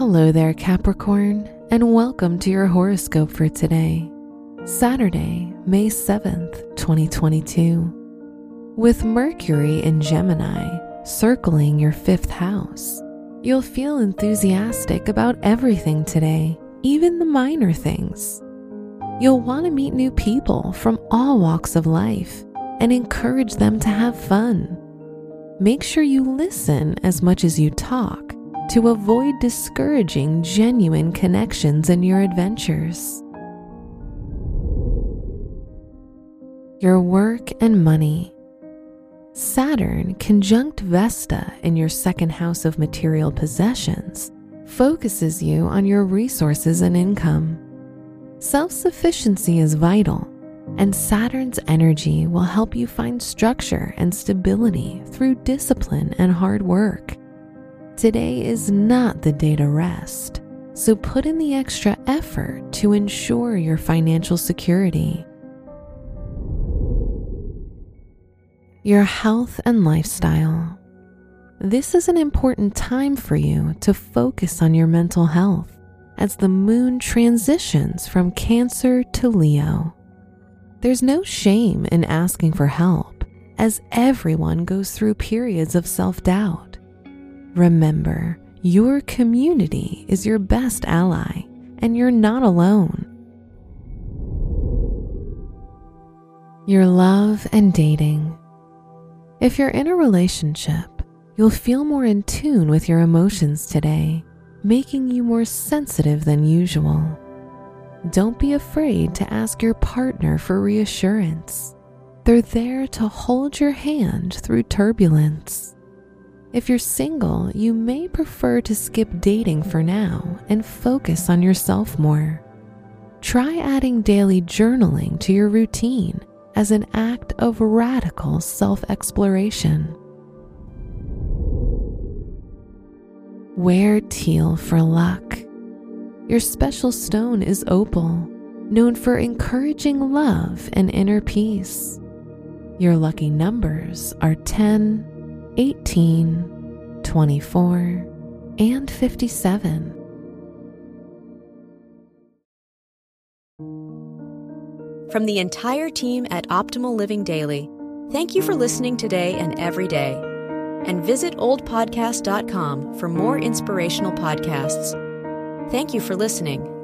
Hello there, Capricorn, and welcome to your horoscope for today, Saturday, May 7th, 2022. With Mercury in Gemini circling your fifth house, you'll feel enthusiastic about everything today, even the minor things. You'll want to meet new people from all walks of life and encourage them to have fun. Make sure you listen as much as you talk to avoid discouraging genuine connections in your adventures. Your work and money. Saturn conjunct Vesta in your second house of material possessions focuses you on your resources and income. Self sufficiency is vital, and Saturn's energy will help you find structure and stability through discipline and hard work. Today is not the day to rest, so put in the extra effort to ensure your financial security. Your health and lifestyle. This is an important time for you to focus on your mental health as the moon transitions from Cancer to Leo. There's no shame in asking for help, as everyone goes through periods of self doubt. Remember, your community is your best ally, and you're not alone. Your love and dating. If you're in a relationship, you'll feel more in tune with your emotions today, making you more sensitive than usual. Don't be afraid to ask your partner for reassurance. They're there to hold your hand through turbulence. If you're single, you may prefer to skip dating for now and focus on yourself more. Try adding daily journaling to your routine as an act of radical self exploration. Wear teal for luck. Your special stone is opal, known for encouraging love and inner peace. Your lucky numbers are 10, 18, 24, and 57. From the entire team at Optimal Living Daily, thank you for listening today and every day. And visit oldpodcast.com for more inspirational podcasts. Thank you for listening.